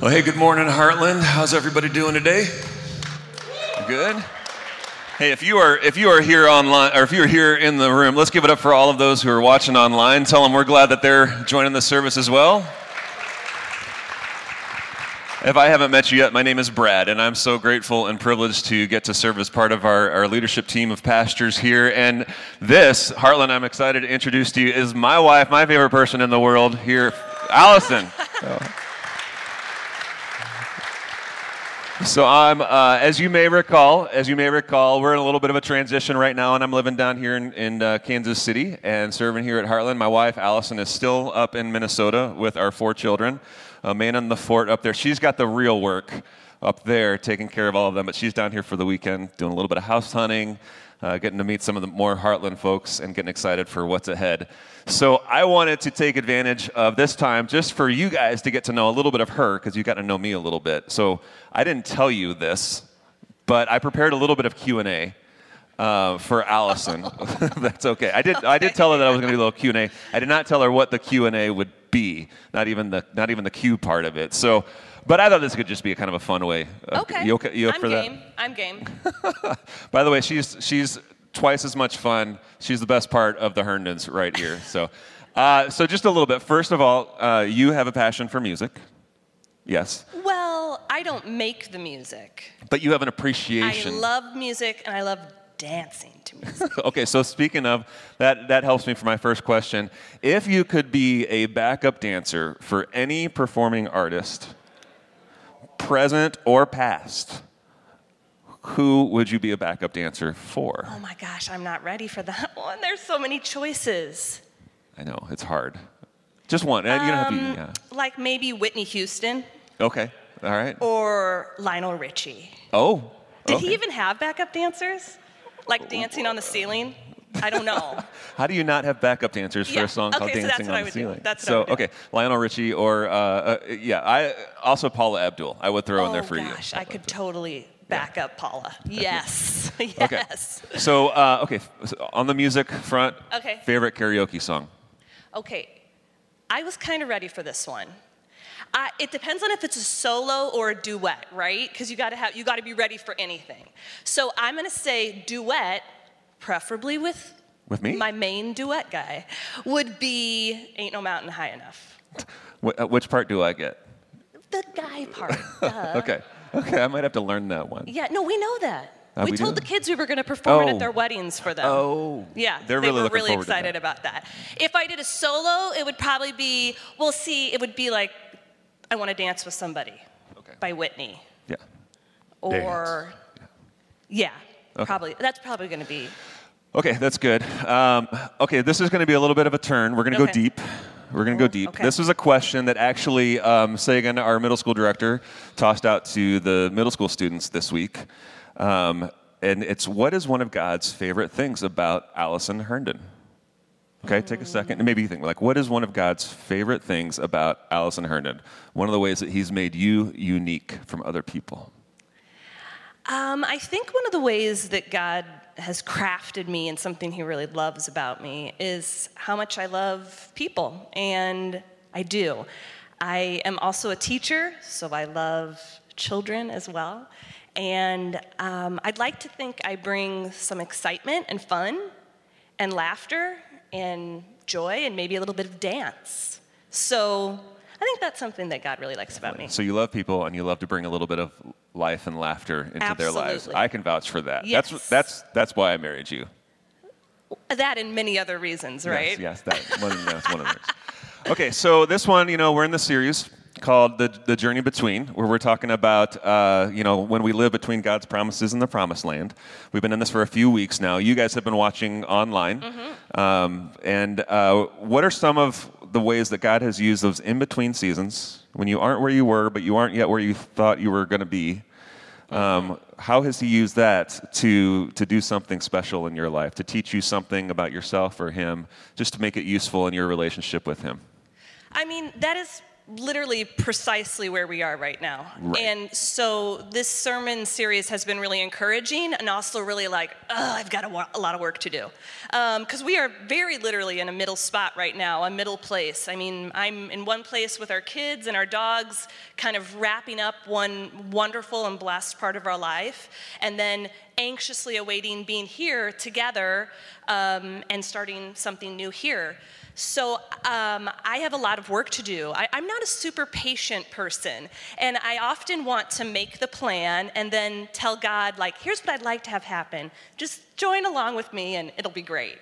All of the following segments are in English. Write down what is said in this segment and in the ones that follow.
Well, hey, good morning, Heartland. How's everybody doing today? Good. Hey, if you are if you are here online or if you are here in the room, let's give it up for all of those who are watching online. Tell them we're glad that they're joining the service as well. If I haven't met you yet, my name is Brad, and I'm so grateful and privileged to get to serve as part of our, our leadership team of pastors here. And this, Heartland, I'm excited to introduce to you, is my wife, my favorite person in the world here, Allison. Oh. So I'm, uh, as you may recall, as you may recall, we're in a little bit of a transition right now, and I'm living down here in, in uh, Kansas City and serving here at Heartland. My wife Allison is still up in Minnesota with our four children. A man in the fort up there. She's got the real work up there, taking care of all of them, but she's down here for the weekend, doing a little bit of house hunting, uh, getting to meet some of the more Heartland folks, and getting excited for what's ahead. So I wanted to take advantage of this time just for you guys to get to know a little bit of her because you got to know me a little bit. So I didn't tell you this, but I prepared a little bit of Q and A. Uh, for Allison, that's okay. I did. I did tell her that I was going to do a little Q and A. I did not tell her what the Q and A would be. Not even the not even the Q part of it. So, but I thought this could just be a kind of a fun way. Okay. You okay? You up I'm for game. that? I'm game. By the way, she's she's twice as much fun. She's the best part of the Herndons right here. So, uh, so just a little bit. First of all, uh, you have a passion for music. Yes, well, I don't make the music. but you have an appreciation. I love music and I love dancing to music. okay, so speaking of that, that helps me for my first question. If you could be a backup dancer for any performing artist, present or past, who would you be a backup dancer for? oh my gosh, I'm not ready for that one. There's so many choices. I know it's hard. Just one. and you don't have to. Um, Yeah. Like maybe Whitney Houston Okay. All right. or Lionel Richie. Oh. Did okay. he even have backup dancers? Like dancing on the ceiling? I don't know. How do you not have backup dancers for a song called okay, so that's "Dancing on the do. Ceiling"? That's what so I would do. okay, Lionel Richie or uh, uh, yeah, I also Paula Abdul. I would throw in there oh for you. gosh, I could totally back up Paula. Yes. yes. Okay. So uh, okay, so on the music front, Okay. favorite karaoke song. Okay, I was kind of ready for this one. Uh, it depends on if it's a solo or a duet, right? Because you got to have you got to be ready for anything. So I'm gonna say duet, preferably with With me? My main duet guy would be "Ain't No Mountain High Enough." Uh, which part do I get? The guy part. Okay. Okay, I might have to learn that one. Yeah, no, we know that. Uh, we, we told do? the kids we were going to perform it Oh. at their weddings for them. Oh. Yeah, They're they really were really excited that. about that. If I did a solo, it would probably be, we'll see, it would be like, I Want to Dance with Somebody Okay. by Whitney. Yeah. Or, yeah, Okay. probably, that's probably going to be, Okay, that's good. Um, okay, this is going to be a little bit of a turn. We're going to go deep. We're going to go deep. okay. This was a question that actually um, Sagan, our middle school director, tossed out to the middle school students this week. Um, and it's what is one of God's favorite things about Allison Herndon? Okay, take a second and maybe you think, like, what is one of God's favorite things about Allison Herndon? One of the ways that He's made you unique from other people. um, I think one of the ways that God has crafted me and something He really loves about me is how much I love people. And I do. I am also a teacher, so I love children as well. And um, I'd like to think I bring some excitement and fun and laughter and joy and maybe a little bit of dance. So I think that's something that God really likes about me. So you love people and you love to bring a little bit of life and laughter into their lives. Absolutely. I can vouch for that. Yes. That's that's that's why I married you. That and many other reasons, right? Yes, yes that one, that's one of those. Okay, so this one, you know, we're in the series called the the journey between, where we're talking about, uh, you know, when we live between God's promises and the promised land. We've been in this for a few weeks now. You guys have been watching online, Mm-hmm. um, and uh, what are some of the ways that God has used those in between seasons when you aren't where you were, but you aren't yet where you thought you were going to be? Um, how has he used that to to do something special in your life, to teach you something about yourself or him, just to make it useful in your relationship with him? I mean, that is literally precisely where we are right now. Right. And so this sermon series has been really encouraging and also really like, oh, I've got a, wa- a lot of work to do. Um, because we are very literally in a middle spot right now, a middle place. I mean, I'm in one place with our kids and our dogs, kind of wrapping up one wonderful and blessed part of our life, and then anxiously awaiting being here together um, and starting something new here. So um, I have a lot of work to do. I, I'm not a super patient person, and I often want to make the plan and then tell God, like, here's what I'd like to have happen. Just join along with me, and it'll be great.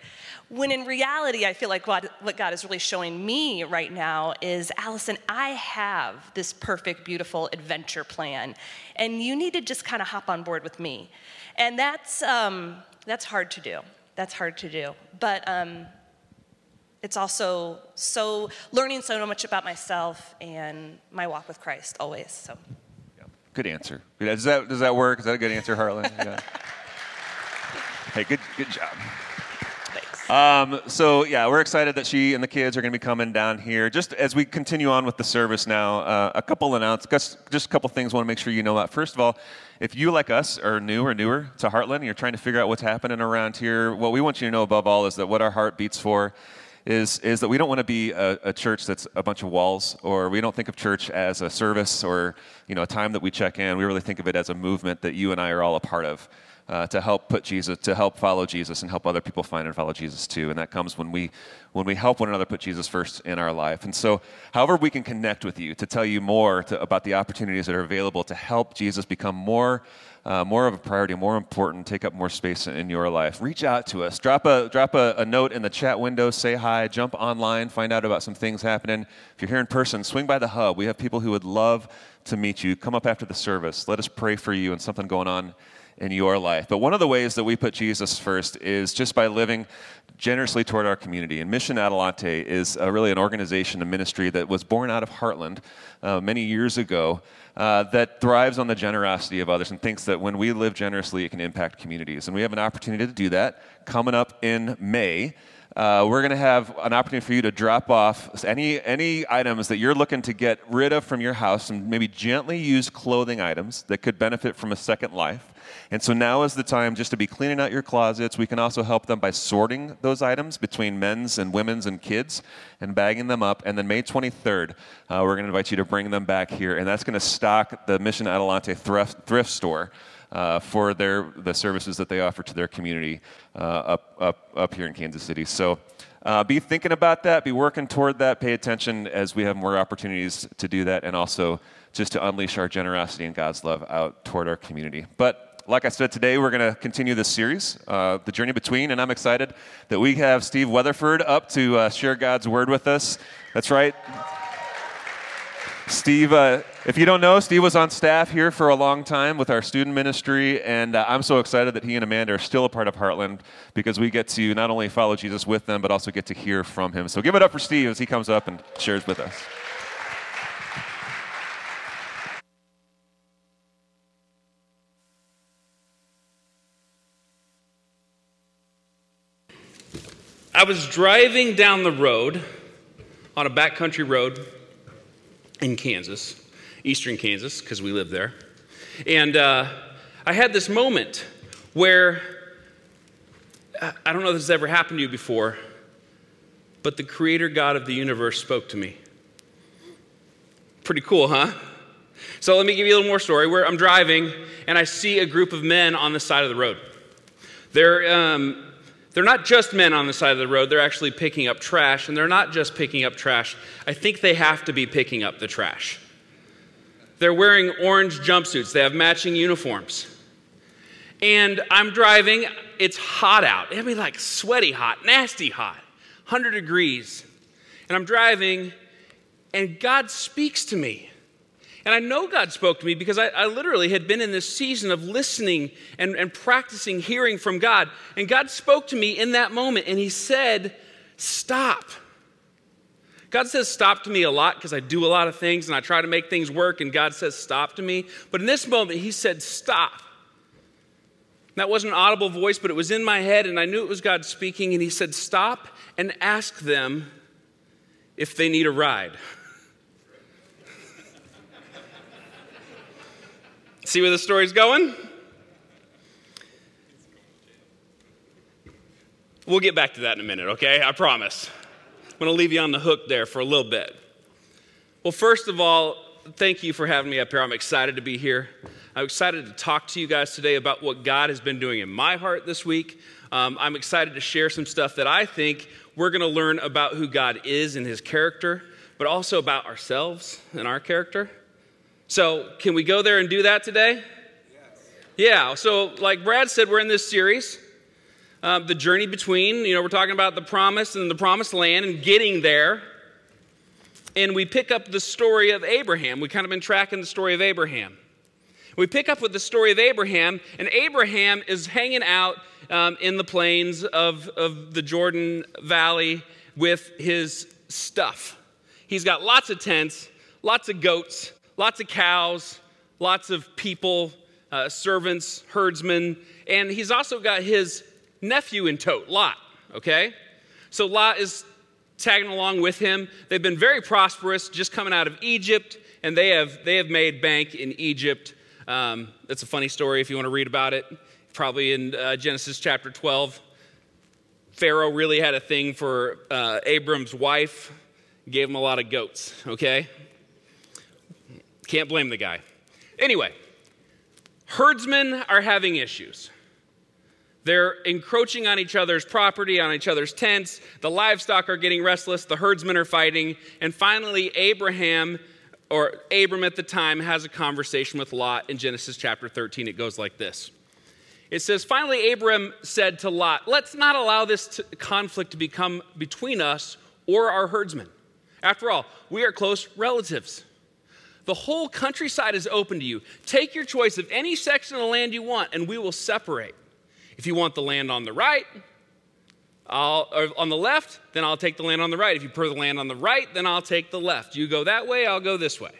When in reality, I feel like what God is really showing me right now is, Allison, I have this perfect, beautiful adventure plan, and you need to just kind of hop on board with me. And that's um, that's hard to do. That's hard to do. But um, it's also so learning so much about myself and my walk with Christ always. So Good answer. Does that, does that work? Is that a good answer, Heartland? Yeah. hey, good, good job. Um, so yeah, we're excited that she and the kids are going to be coming down here. Just as we continue on with the service now, uh, a couple announcements, just a couple things want to make sure you know about. First of all, if you like us are new or newer to Heartland, and you're trying to figure out what's happening around here, what we want you to know above all is that what our heart beats for is, is that we don't want to be a, a, church that's a bunch of walls, or we don't think of church as a service or you know a time that we check in. We really think of it as a movement that you and I are all a part of. Uh, to help put Jesus, to help follow Jesus, and help other people find and follow Jesus too. And that comes when we when we help one another put Jesus first in our life. And so, however we can connect with you to tell you more to, about the opportunities that are available to help Jesus become more uh, more of a priority, more important, take up more space in your life, reach out to us. Drop a drop a, a, note in the chat window. Say hi. Jump online. Find out about some things happening. If you're here in person, swing by the hub. We have people who would love to meet you. Come up after the service. Let us pray for you and something going on in your life. But one of the ways that we put Jesus first is just by living generously toward our community. And Mission Adelante is uh, really an organization, a ministry that was born out of Heartland uh, many years ago uh, that thrives on the generosity of others and thinks that when we live generously, it can impact communities. And we have an opportunity to do that coming up in May. Uh, we're going to have an opportunity for you to drop off any, any items that you're looking to get rid of from your house and maybe gently used clothing items that could benefit from a second life. And so now is the time just to be cleaning out your closets. We can also help them by sorting those items between men's and women's and kids and bagging them up. And then May 23rd, uh, we're going to invite you to bring them back here. And that's going to stock the Mission Adelante thrift, thrift store. Uh, for their the services that they offer to their community uh, up up up here in Kansas City. So. Uh, be thinking about that, be working toward that, pay attention as we have more opportunities to do that, and also just to unleash our generosity and God's love out toward our community. But like I said, today we're going to continue this series, uh, The Journey Between, and I'm excited that we have Steve Weatherford up to uh, share God's Word with us. That's right. Steve, uh, if you don't know, Steve was on staff here for a long time with our student ministry, and uh, I'm so excited that he and Amanda are still a part of Heartland because we get to not only follow Jesus with them, but also get to hear from him. So give it up for Steve as he comes up and shares with us. I was driving down the road on a backcountry road in Kansas, eastern Kansas, because we live there. And uh, I had this moment where I don't know if this has ever happened to you before, but the creator God of the universe spoke to me. Pretty cool, huh? So let me give you a little more story. Where I'm driving and I see a group of men on the side of the road. They're um, they're not just men on the side of the road, they're actually picking up trash, and they're not just picking up trash. I think they have to be picking up the trash. They're wearing orange jumpsuits, they have matching uniforms. And I'm driving, it's hot out. It'd be like sweaty hot, nasty hot, 100 degrees. And I'm driving, and God speaks to me. And I know God spoke to me because I, I, literally had been in this season of listening and, and practicing hearing from God. And God spoke to me in that moment and He said, Stop. God says stop to me a lot because I do a lot of things and I try to make things work, and God says stop to me. But in this moment, He said, Stop. That wasn't an audible voice, but it was in my head, and I knew it was God speaking. And He said, Stop and ask them if they need a ride. See where the story's going? We'll get back to that in a minute, okay? I promise. I'm going to leave you on the hook there for a little bit. Well, first of all, thank you for having me up here. I'm excited to be here. I'm excited to talk to you guys today about what God has been doing in my heart this week. Um, I'm excited to share some stuff that I think we're going to learn about who God is and his character, but also about ourselves and our character. So, can we go there and do that today? Yes. Yeah, so like Brad said, we're in this series uh, the journey between, you know, we're talking about the promise and the promised land and getting there. And we pick up the story of Abraham. We kind of been tracking the story of Abraham. We pick up with the story of Abraham, and Abraham is hanging out um, in the plains of, of the Jordan Valley with his stuff. He's got lots of tents, lots of goats, lots of cows, lots of people, uh, servants, herdsmen, and he's also got his nephew in tow, Lot, okay? So Lot is tagging along with him. They've been very prosperous, just coming out of Egypt, and they have, they have made bank in Egypt. Um, a funny story if you want to read about it, probably in uh, Genesis chapter 12. Pharaoh really had a thing for uh, Abram's wife, gave him a lot of goats, okay? Can't blame the guy. Anyway, herdsmen are having issues. They're encroaching on each other's property, on each other's tents. The livestock are getting restless. The herdsmen are fighting. And finally, Abraham, or Abram at the time, has a conversation with Lot in Genesis chapter 13. It goes like this It says, Finally, Abram said to Lot, Let's not allow this conflict to become between us or our herdsmen. After all, we are close relatives. The whole countryside is open to you. Take your choice of any section of the land you want, and we will separate. If you want the land on the right, I'll, or on the left, then I'll take the land on the right. If you prefer the land on the right, then I'll take the left. You go that way, I'll go this way.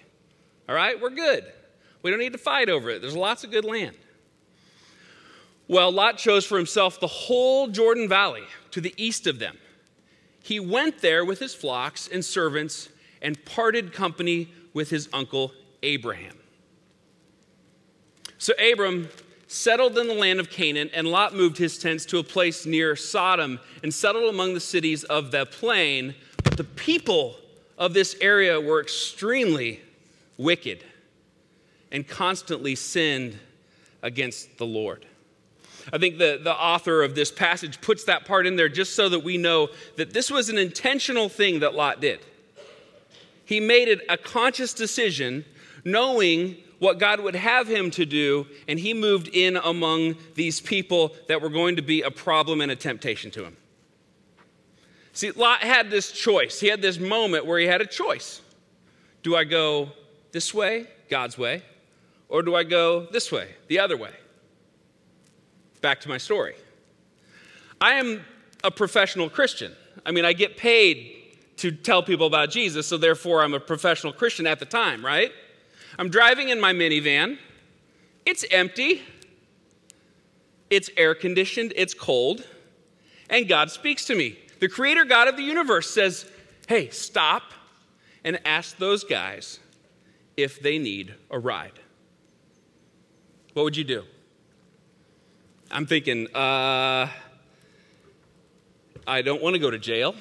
All right, we're good. We don't need to fight over it. There's lots of good land. Well, Lot chose for himself the whole Jordan Valley to the east of them. He went there with his flocks and servants and parted company with his uncle Abraham. So Abram settled in the land of Canaan, and Lot moved his tents to a place near Sodom and settled among the cities of the plain. But the people of this area were extremely wicked and constantly sinned against the Lord. I think the, the author of this passage puts that part in there just so that we know that this was an intentional thing that Lot did. He made it a conscious decision, knowing what God would have him to do, and he moved in among these people that were going to be a problem and a temptation to him. See, Lot had this choice. He had this moment where he had a choice. Do I go this way, God's way, or do I go this way, the other way? Back to my story. I am a professional Christian. I mean, I get paid to tell people about Jesus, so therefore I'm a professional Christian at the time, right? I'm driving in my minivan. It's empty. It's air conditioned. It's cold. And God speaks to me. The creator God of the universe says, Hey, stop and ask those guys if they need a ride. What would you do? I'm thinking, uh, I don't want to go to jail.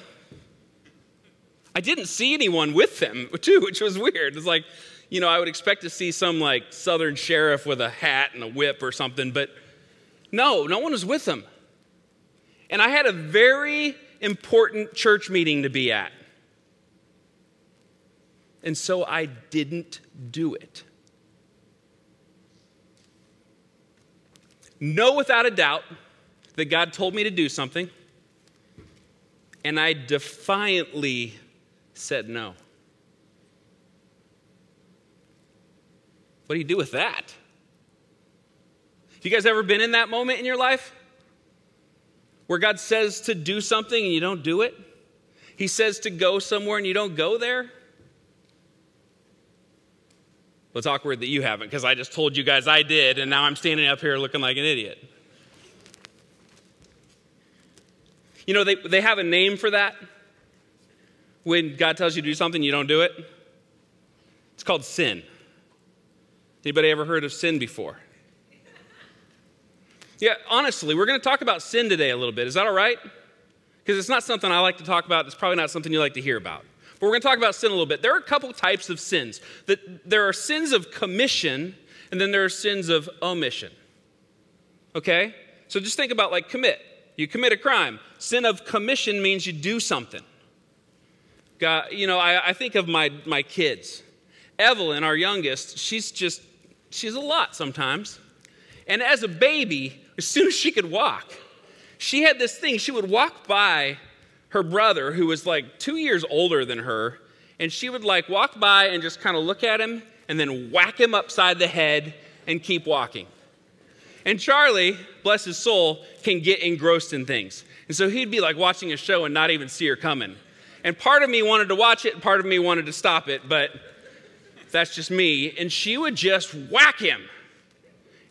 I didn't see anyone with them, too, which was weird. It's like, you know, I would expect to see some like southern sheriff with a hat and a whip or something, but no, no one was with them. And I had a very important church meeting to be at. And so I didn't do it. Know without a doubt that God told me to do something, and I defiantly said no. What do you do with that? You guys ever been in that moment in your life? Where God says to do something and you don't do it? He says to go somewhere and you don't go there? Well, it's awkward that you haven't because I just told you guys I did, and now I'm standing up here looking like an idiot. You know, they, they have a name for that. When God tells you to do something, you don't do it. It's called sin. Anybody ever heard of sin before? Yeah, honestly, we're going to talk about sin today a little bit. Is that all right? Because it's not something I like to talk about. It's probably not something you like to hear about. But we're going to talk about sin a little bit. There are a couple types of sins. That there are sins of commission, and then there are sins of omission. Okay? So just think about like commit. You commit a crime. Sin of commission means you do something. God, you know, I, I think of my, my kids. Evelyn, our youngest, she's just, she's a lot sometimes. And as a baby, as soon as she could walk, she had this thing. She would walk by her brother, who was like two years older than her, and she would like walk by and just kind of look at him and then whack him upside the head and keep walking. And Charlie, bless his soul, can get engrossed in things. And so he'd be like watching a show and not even see her coming. And part of me wanted to watch it, and part of me wanted to stop it, but that's just me. And she would just whack him.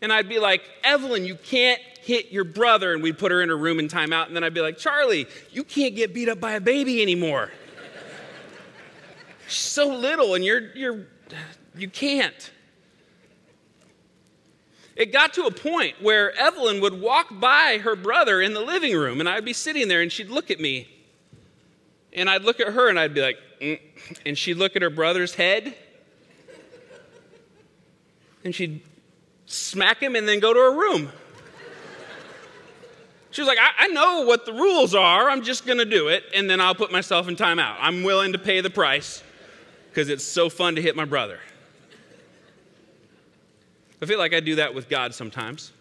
And I'd be like, Evelyn, you can't hit your brother. And we'd put her in her room in timeout. And then I'd be like, Charlie, you can't get beat up by a baby anymore. She's so little, and you're, you're, you can't. It got to a point where Evelyn would walk by her brother in the living room, and I'd be sitting there, and she'd look at me. And I'd look at her, and I'd be like, mm. and she'd look at her brother's head, and she'd smack him and then go to her room. She was like, I, I know what the rules are. I'm just going to do it, and then I'll put myself in timeout. I'm willing to pay the price because it's so fun to hit my brother. I feel like I do that with God sometimes.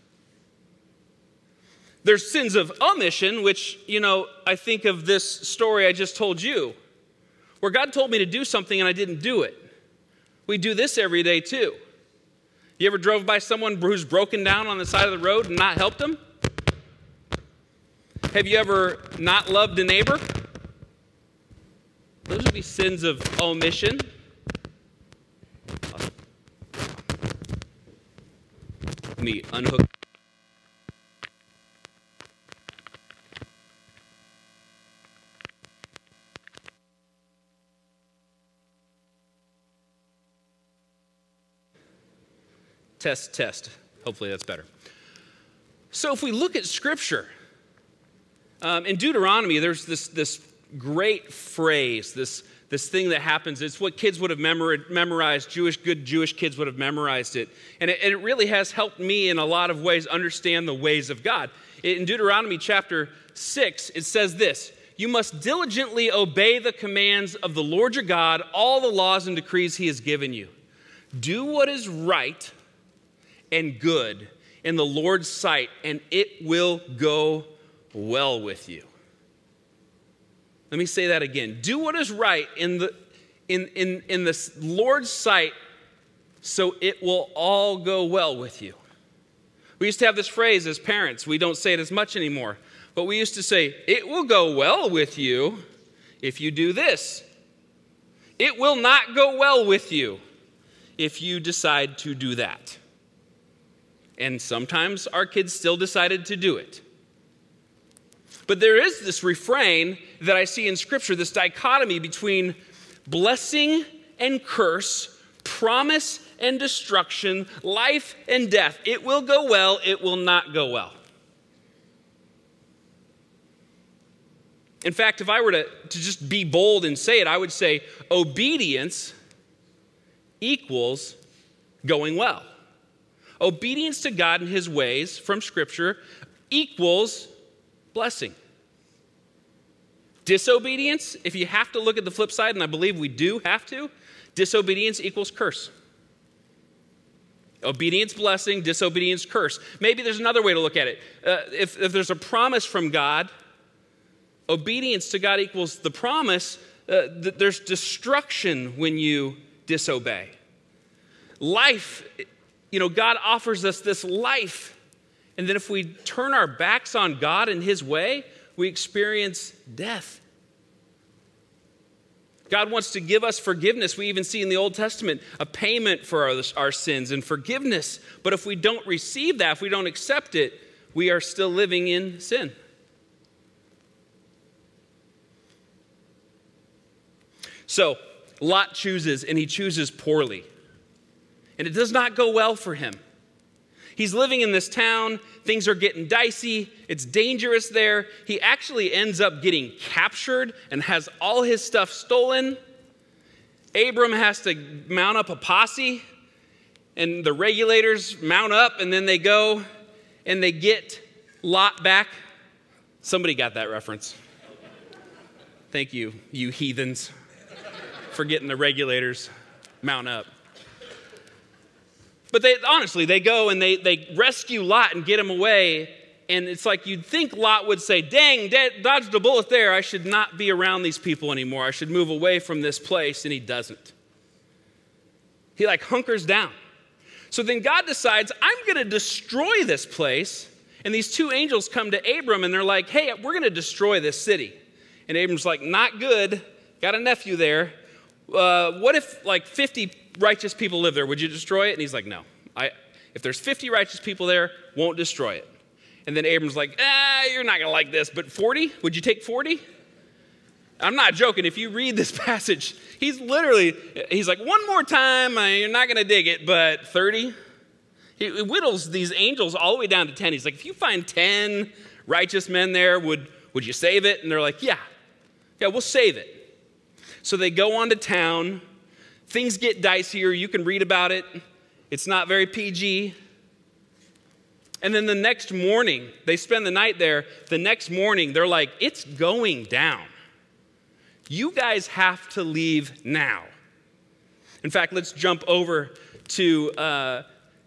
There's sins of omission, which, you know, I think of this story I just told you, where God told me to do something and I didn't do it. We do this every day too. You ever drove by someone who's broken down on the side of the road and not helped them? Have you ever not loved a neighbor? Those would be sins of omission. Let me unhook. Test, test. Hopefully that's better. So if we look at Scripture, um, in Deuteronomy, there's this, this great phrase, this, this thing that happens. It's what kids would have memorized, Jewish, good Jewish kids would have memorized it. And, it. and it really has helped me in a lot of ways understand the ways of God. In Deuteronomy chapter 6, it says this You must diligently obey the commands of the Lord your God, all the laws and decrees he has given you. Do what is right and good in the Lord's sight, and it will go well with you. Let me say that again. Do what is right in the, in, in, in the Lord's sight so it will all go well with you. We used to have this phrase as parents. We don't say it as much anymore. But we used to say, It will go well with you if you do this. It will not go well with you if you decide to do that. And sometimes our kids still decided to do it. But there is this refrain that I see in Scripture, this dichotomy between blessing and curse, promise and destruction, life and death. It will go well, it will not go well. In fact, if I were to, to just be bold and say it, I would say obedience equals going well. Obedience to God and His ways from Scripture equals blessing. Disobedience, if you have to look at the flip side, and I believe we do have to, disobedience equals curse. Obedience, blessing, disobedience, curse. Maybe there's another way to look at it. Uh, if, if there's a promise from God, obedience to God equals the promise, uh, that there's destruction when you disobey. Life, you know, God offers us this life and then if we turn our backs on God and His way, we experience death. God wants to give us forgiveness. We even see in the Old Testament a payment for our, our, sins and forgiveness. But if we don't receive that, if we don't accept it, we are still living in sin. So, Lot chooses, and he chooses poorly. And it does not go well for him. He's living in this town, things are getting dicey, it's dangerous there. He actually ends up getting captured and has all his stuff stolen. Abram has to mount up a posse, and the regulators mount up, and then they go and they get Lot back. Somebody got that reference. Thank you, you heathens, for getting the regulators mount up. But they, honestly, they go and they, they rescue Lot and get him away. And it's like you'd think Lot would say, Dang, dodged a bullet there. I should not be around these people anymore. I should move away from this place. And he doesn't. He like hunkers down. So then God decides, I'm going to destroy this place. And these two angels come to Abram and they're like, Hey, we're going to destroy this city. And Abram's like, Not good. Got a nephew there. Uh, what if like 50 righteous people live there? Would you destroy it? And he's like, No. I, if there's 50 righteous people there, won't destroy it. And then Abram's like, ah, you're not going to like this, but 40? Would you take 40? I'm not joking. If you read this passage, he's literally, he's like, one more time, uh, you're not going to dig it, but 30? He whittles these angels all the way down to 10. He's like, if you find 10 righteous men there, would, would you save it? And they're like, yeah, yeah, we'll save it. So they go on to town. Things get dicier. You can read about it. It's not very PG. And then the next morning, they spend the night there. The next morning, they're like, it's going down. You guys have to leave now. In fact, let's jump over to uh,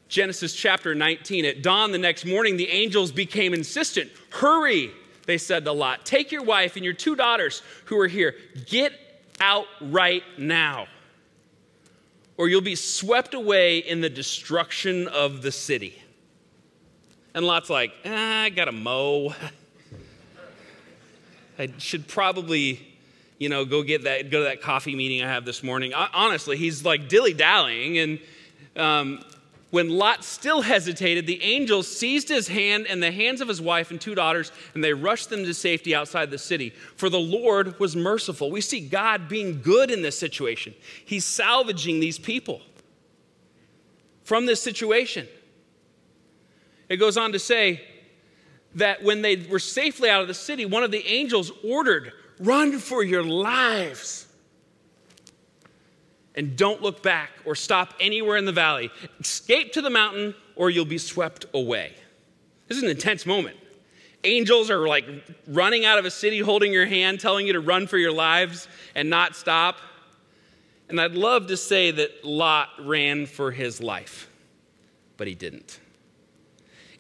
Genesis chapter 19. At dawn the next morning, the angels became insistent. Hurry, they said to Lot. Take your wife and your two daughters who are here. Get out right now, or you'll be swept away in the destruction of the city. And Lot's like, ah, I gotta mow. I should probably you know, go get that, go to that coffee meeting I have this morning. Honestly, he's like dilly dallying. And um, when Lot still hesitated, the angels seized his hand and the hands of his wife and two daughters, and they rushed them to safety outside the city. For the Lord was merciful. We see God being good in this situation. He's salvaging these people from this situation. It goes on to say that when they were safely out of the city, one of the angels ordered Run for your lives. And don't look back or stop anywhere in the valley. Escape to the mountain or you'll be swept away. This is an intense moment. Angels are like running out of a city, holding your hand, telling you to run for your lives and not stop. And I'd love to say that Lot ran for his life, but he didn't.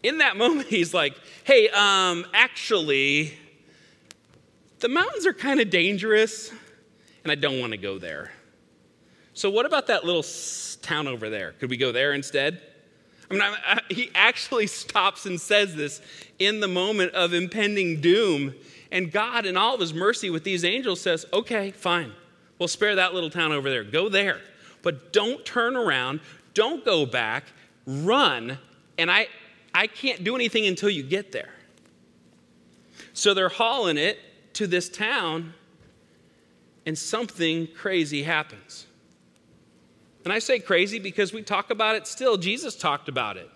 In that moment, he's like, hey, um, actually, the mountains are kind of dangerous, and I don't want to go there. So, what about that little town over there? Could we go there instead? I mean, I, I, he actually stops and says this in the moment of impending doom. And God, in all of his mercy with these angels, says, Okay, fine. We'll spare that little town over there. Go there. But don't turn around. Don't go back. Run. And I, I can't do anything until you get there. So they're hauling it to this town and something crazy happens. And I say crazy because we talk about it still. Jesus talked about it.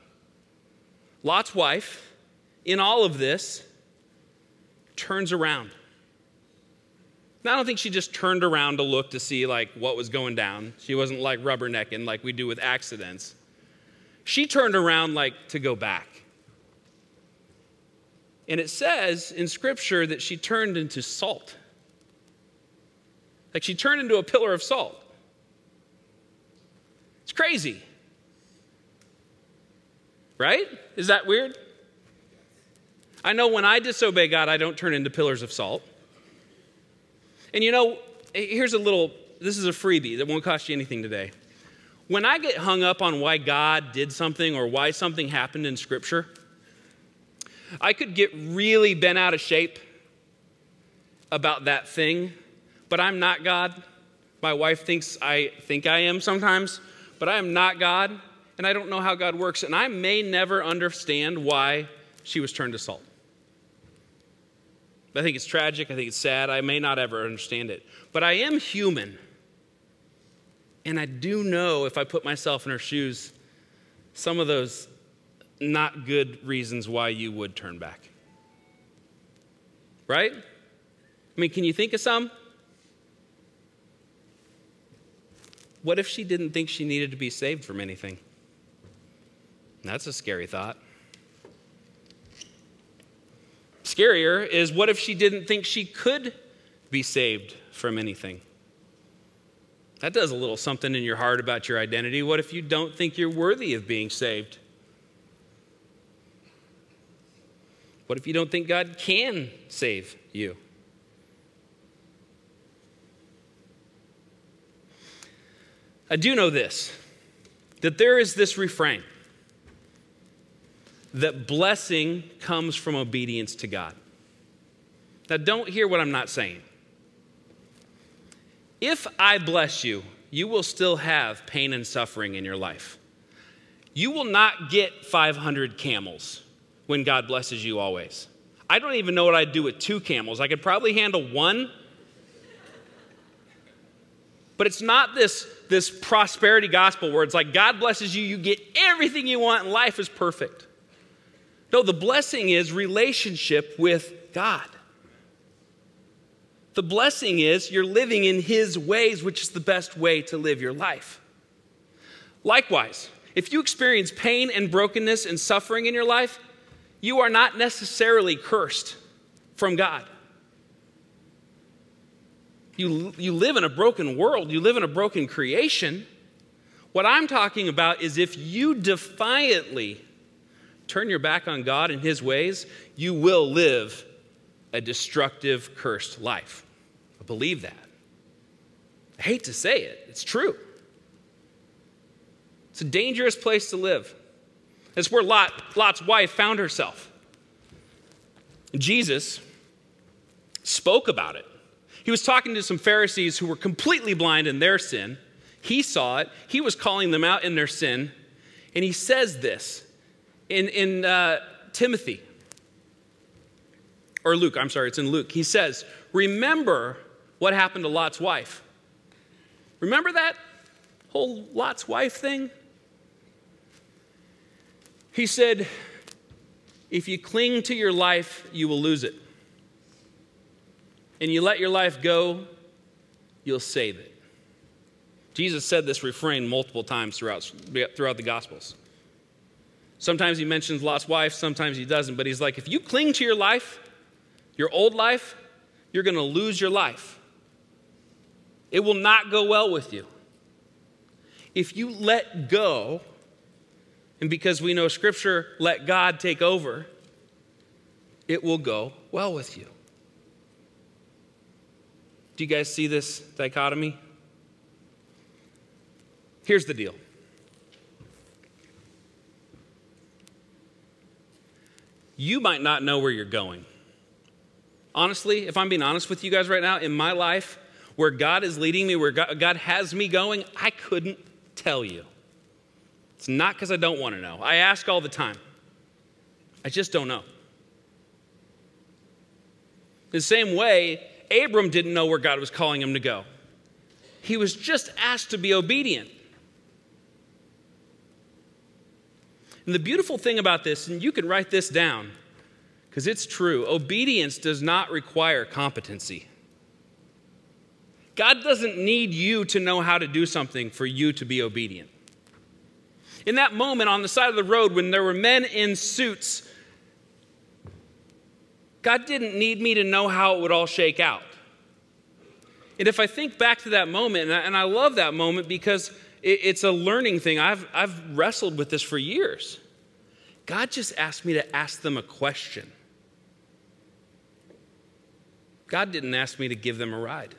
Lot's wife, in all of this, turns around. Now, I don't think she just turned around to look to see like what was going down. She wasn't like rubbernecking like we do with accidents. She turned around like to go back. And it says in Scripture that she turned into salt. Like she turned into a pillar of salt. Crazy. Right? Is that weird? I know when I disobey God, I don't turn into pillars of salt. And you know, here's a little, this is a freebie that won't cost you anything today. When I get hung up on why God did something or why something happened in Scripture, I could get really bent out of shape about that thing, but I'm not God. My wife thinks I think I am sometimes, but I am not God, and I don't know how God works, and I may never understand why she was turned to salt. I think it's tragic. I think it's sad. I may not ever understand it. But I am human. And I do know if I put myself in her shoes, some of those not good reasons why you would turn back. Right? I mean, can you think of some? What if she didn't think she needed to be saved from anything? That's a scary thought. Scarier is what if she didn't think she could be saved from anything? That does a little something in your heart about your identity. What if you don't think you're worthy of being saved? What if you don't think God can save you? I do know this that there is this refrain that blessing comes from obedience to God. Now, don't hear what I'm not saying. If I bless you, you will still have pain and suffering in your life. You will not get 500 camels when God blesses you always. I don't even know what I'd do with two camels. I could probably handle one. But it's not this, this prosperity gospel where it's like God blesses you, you get everything you want, and life is perfect. No, the blessing is relationship with God. The blessing is you're living in His ways, which is the best way to live your life. Likewise, if you experience pain and brokenness and suffering in your life, you are not necessarily cursed from God. You, you live in a broken world, you live in a broken creation. What I'm talking about is if you defiantly turn your back on God and His ways, you will live a destructive, cursed life. I believe that. I hate to say it, it's true. It's a dangerous place to live. It's where Lot, Lot's wife found herself. Jesus spoke about it. He was talking to some Pharisees who were completely blind in their sin. He saw it, he was calling them out in their sin, and he says this in, in uh, Timothy, or Luke, I'm sorry, it's in Luke. He says, Remember what happened to Lot's wife. Remember that whole Lot's wife thing? He said, If you cling to your life, you will lose it. And you let your life go, you'll save it. Jesus said this refrain multiple times throughout, throughout the Gospels. Sometimes he mentions Lot's wife, sometimes he doesn't, but he's like, if you cling to your life, your old life, you're going to lose your life. It will not go well with you. If you let go, and because we know Scripture, let God take over, it will go well with you. Do you guys see this dichotomy? Here's the deal you might not know where you're going. Honestly, if I'm being honest with you guys right now, in my life, where God is leading me, where God has me going, I couldn't tell you. It's not because I don't want to know. I ask all the time. I just don't know. The same way, Abram didn't know where God was calling him to go. He was just asked to be obedient. And the beautiful thing about this, and you can write this down because it's true obedience does not require competency. God doesn't need you to know how to do something for you to be obedient. In that moment on the side of the road when there were men in suits, God didn't need me to know how it would all shake out. And if I think back to that moment, and I, love that moment because it's a learning thing. I've, I've wrestled with this for years. God just asked me to ask them a question. God didn't ask me to give them a ride.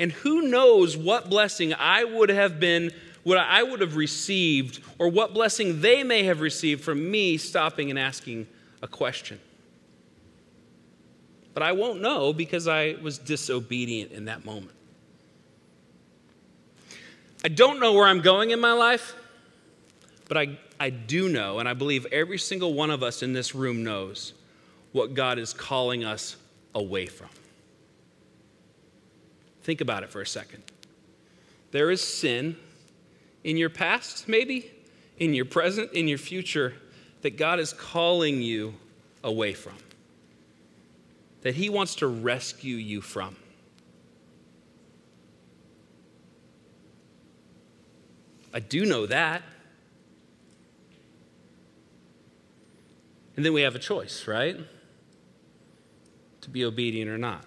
And who knows what blessing I would have been, what I would have received, or what blessing they may have received from me stopping and asking a question. But I won't know because I was disobedient in that moment. I don't know where I'm going in my life, but I, I do know, and I believe every single one of us in this room knows what God is calling us away from. Think about it for a second. there is sin in your past, maybe, in your present, in your future, that God is calling you away from, that He wants to rescue you from. I do know that. And then we have a choice, right? To be obedient or not.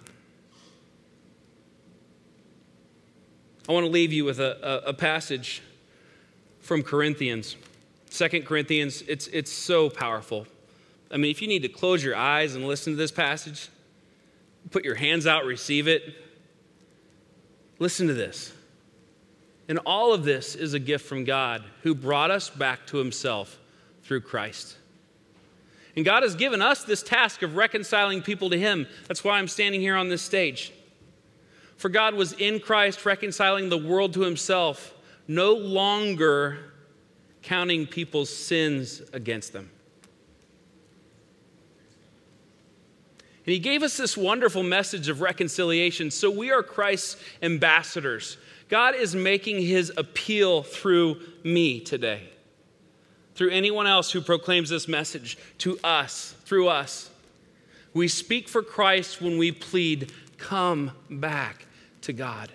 I want to leave you with a, a, a passage from Corinthians. Second Corinthians, it's, it's so powerful. I mean, if you need to close your eyes and listen to this passage, put your hands out, receive it. Listen to this. And all of this is a gift from God who brought us back to himself through Christ. And God has given us this task of reconciling people to him. That's why I'm standing here on this stage. For God was in Christ reconciling the world to himself, no longer counting people's sins against them. And he gave us this wonderful message of reconciliation. So we are Christ's ambassadors. God is making his appeal through me today, through anyone else who proclaims this message to us, through us. We speak for Christ when we plead, Come back to God.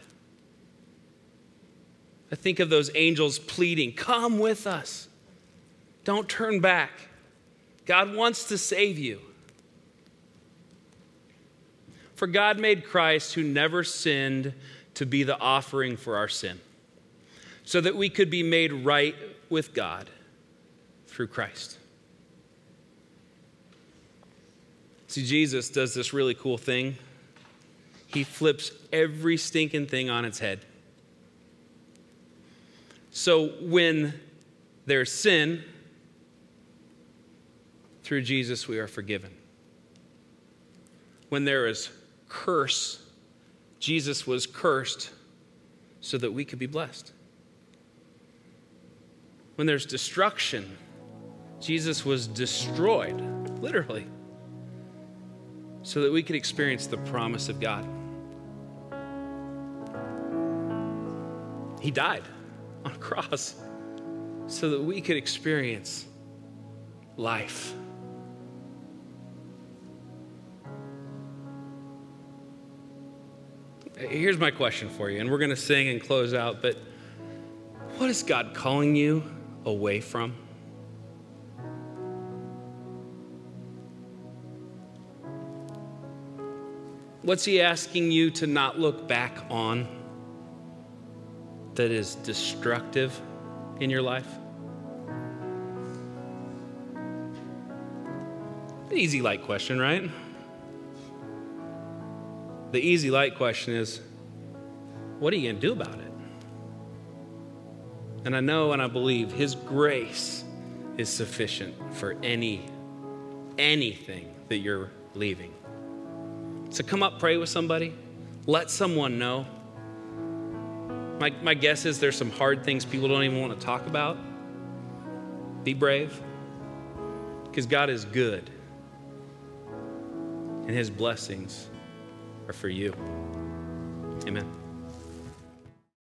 I think of those angels pleading, Come with us. Don't turn back. God wants to save you. For God made Christ, who never sinned, to be the offering for our sin, so that we could be made right with God through Christ. See, Jesus does this really cool thing. He flips every stinking thing on its head. So when there's sin, through Jesus we are forgiven. When there is curse, Jesus was cursed so that we could be blessed. When there's destruction, Jesus was destroyed, literally, so that we could experience the promise of God. He died on a cross so that we could experience life. Here's my question for you, and we're going to sing and close out, but what is God calling you away from? What's He asking you to not look back on that is destructive in your life? Easy, light question, right? The easy light question is what are you going to do about it? And I know and I believe His grace is sufficient for any, anything that you're leaving. So come up, pray with somebody, let someone know. My, my guess is there's some hard things people don't even want to talk about. Be brave, because God is good, and His blessings are for you. Amen.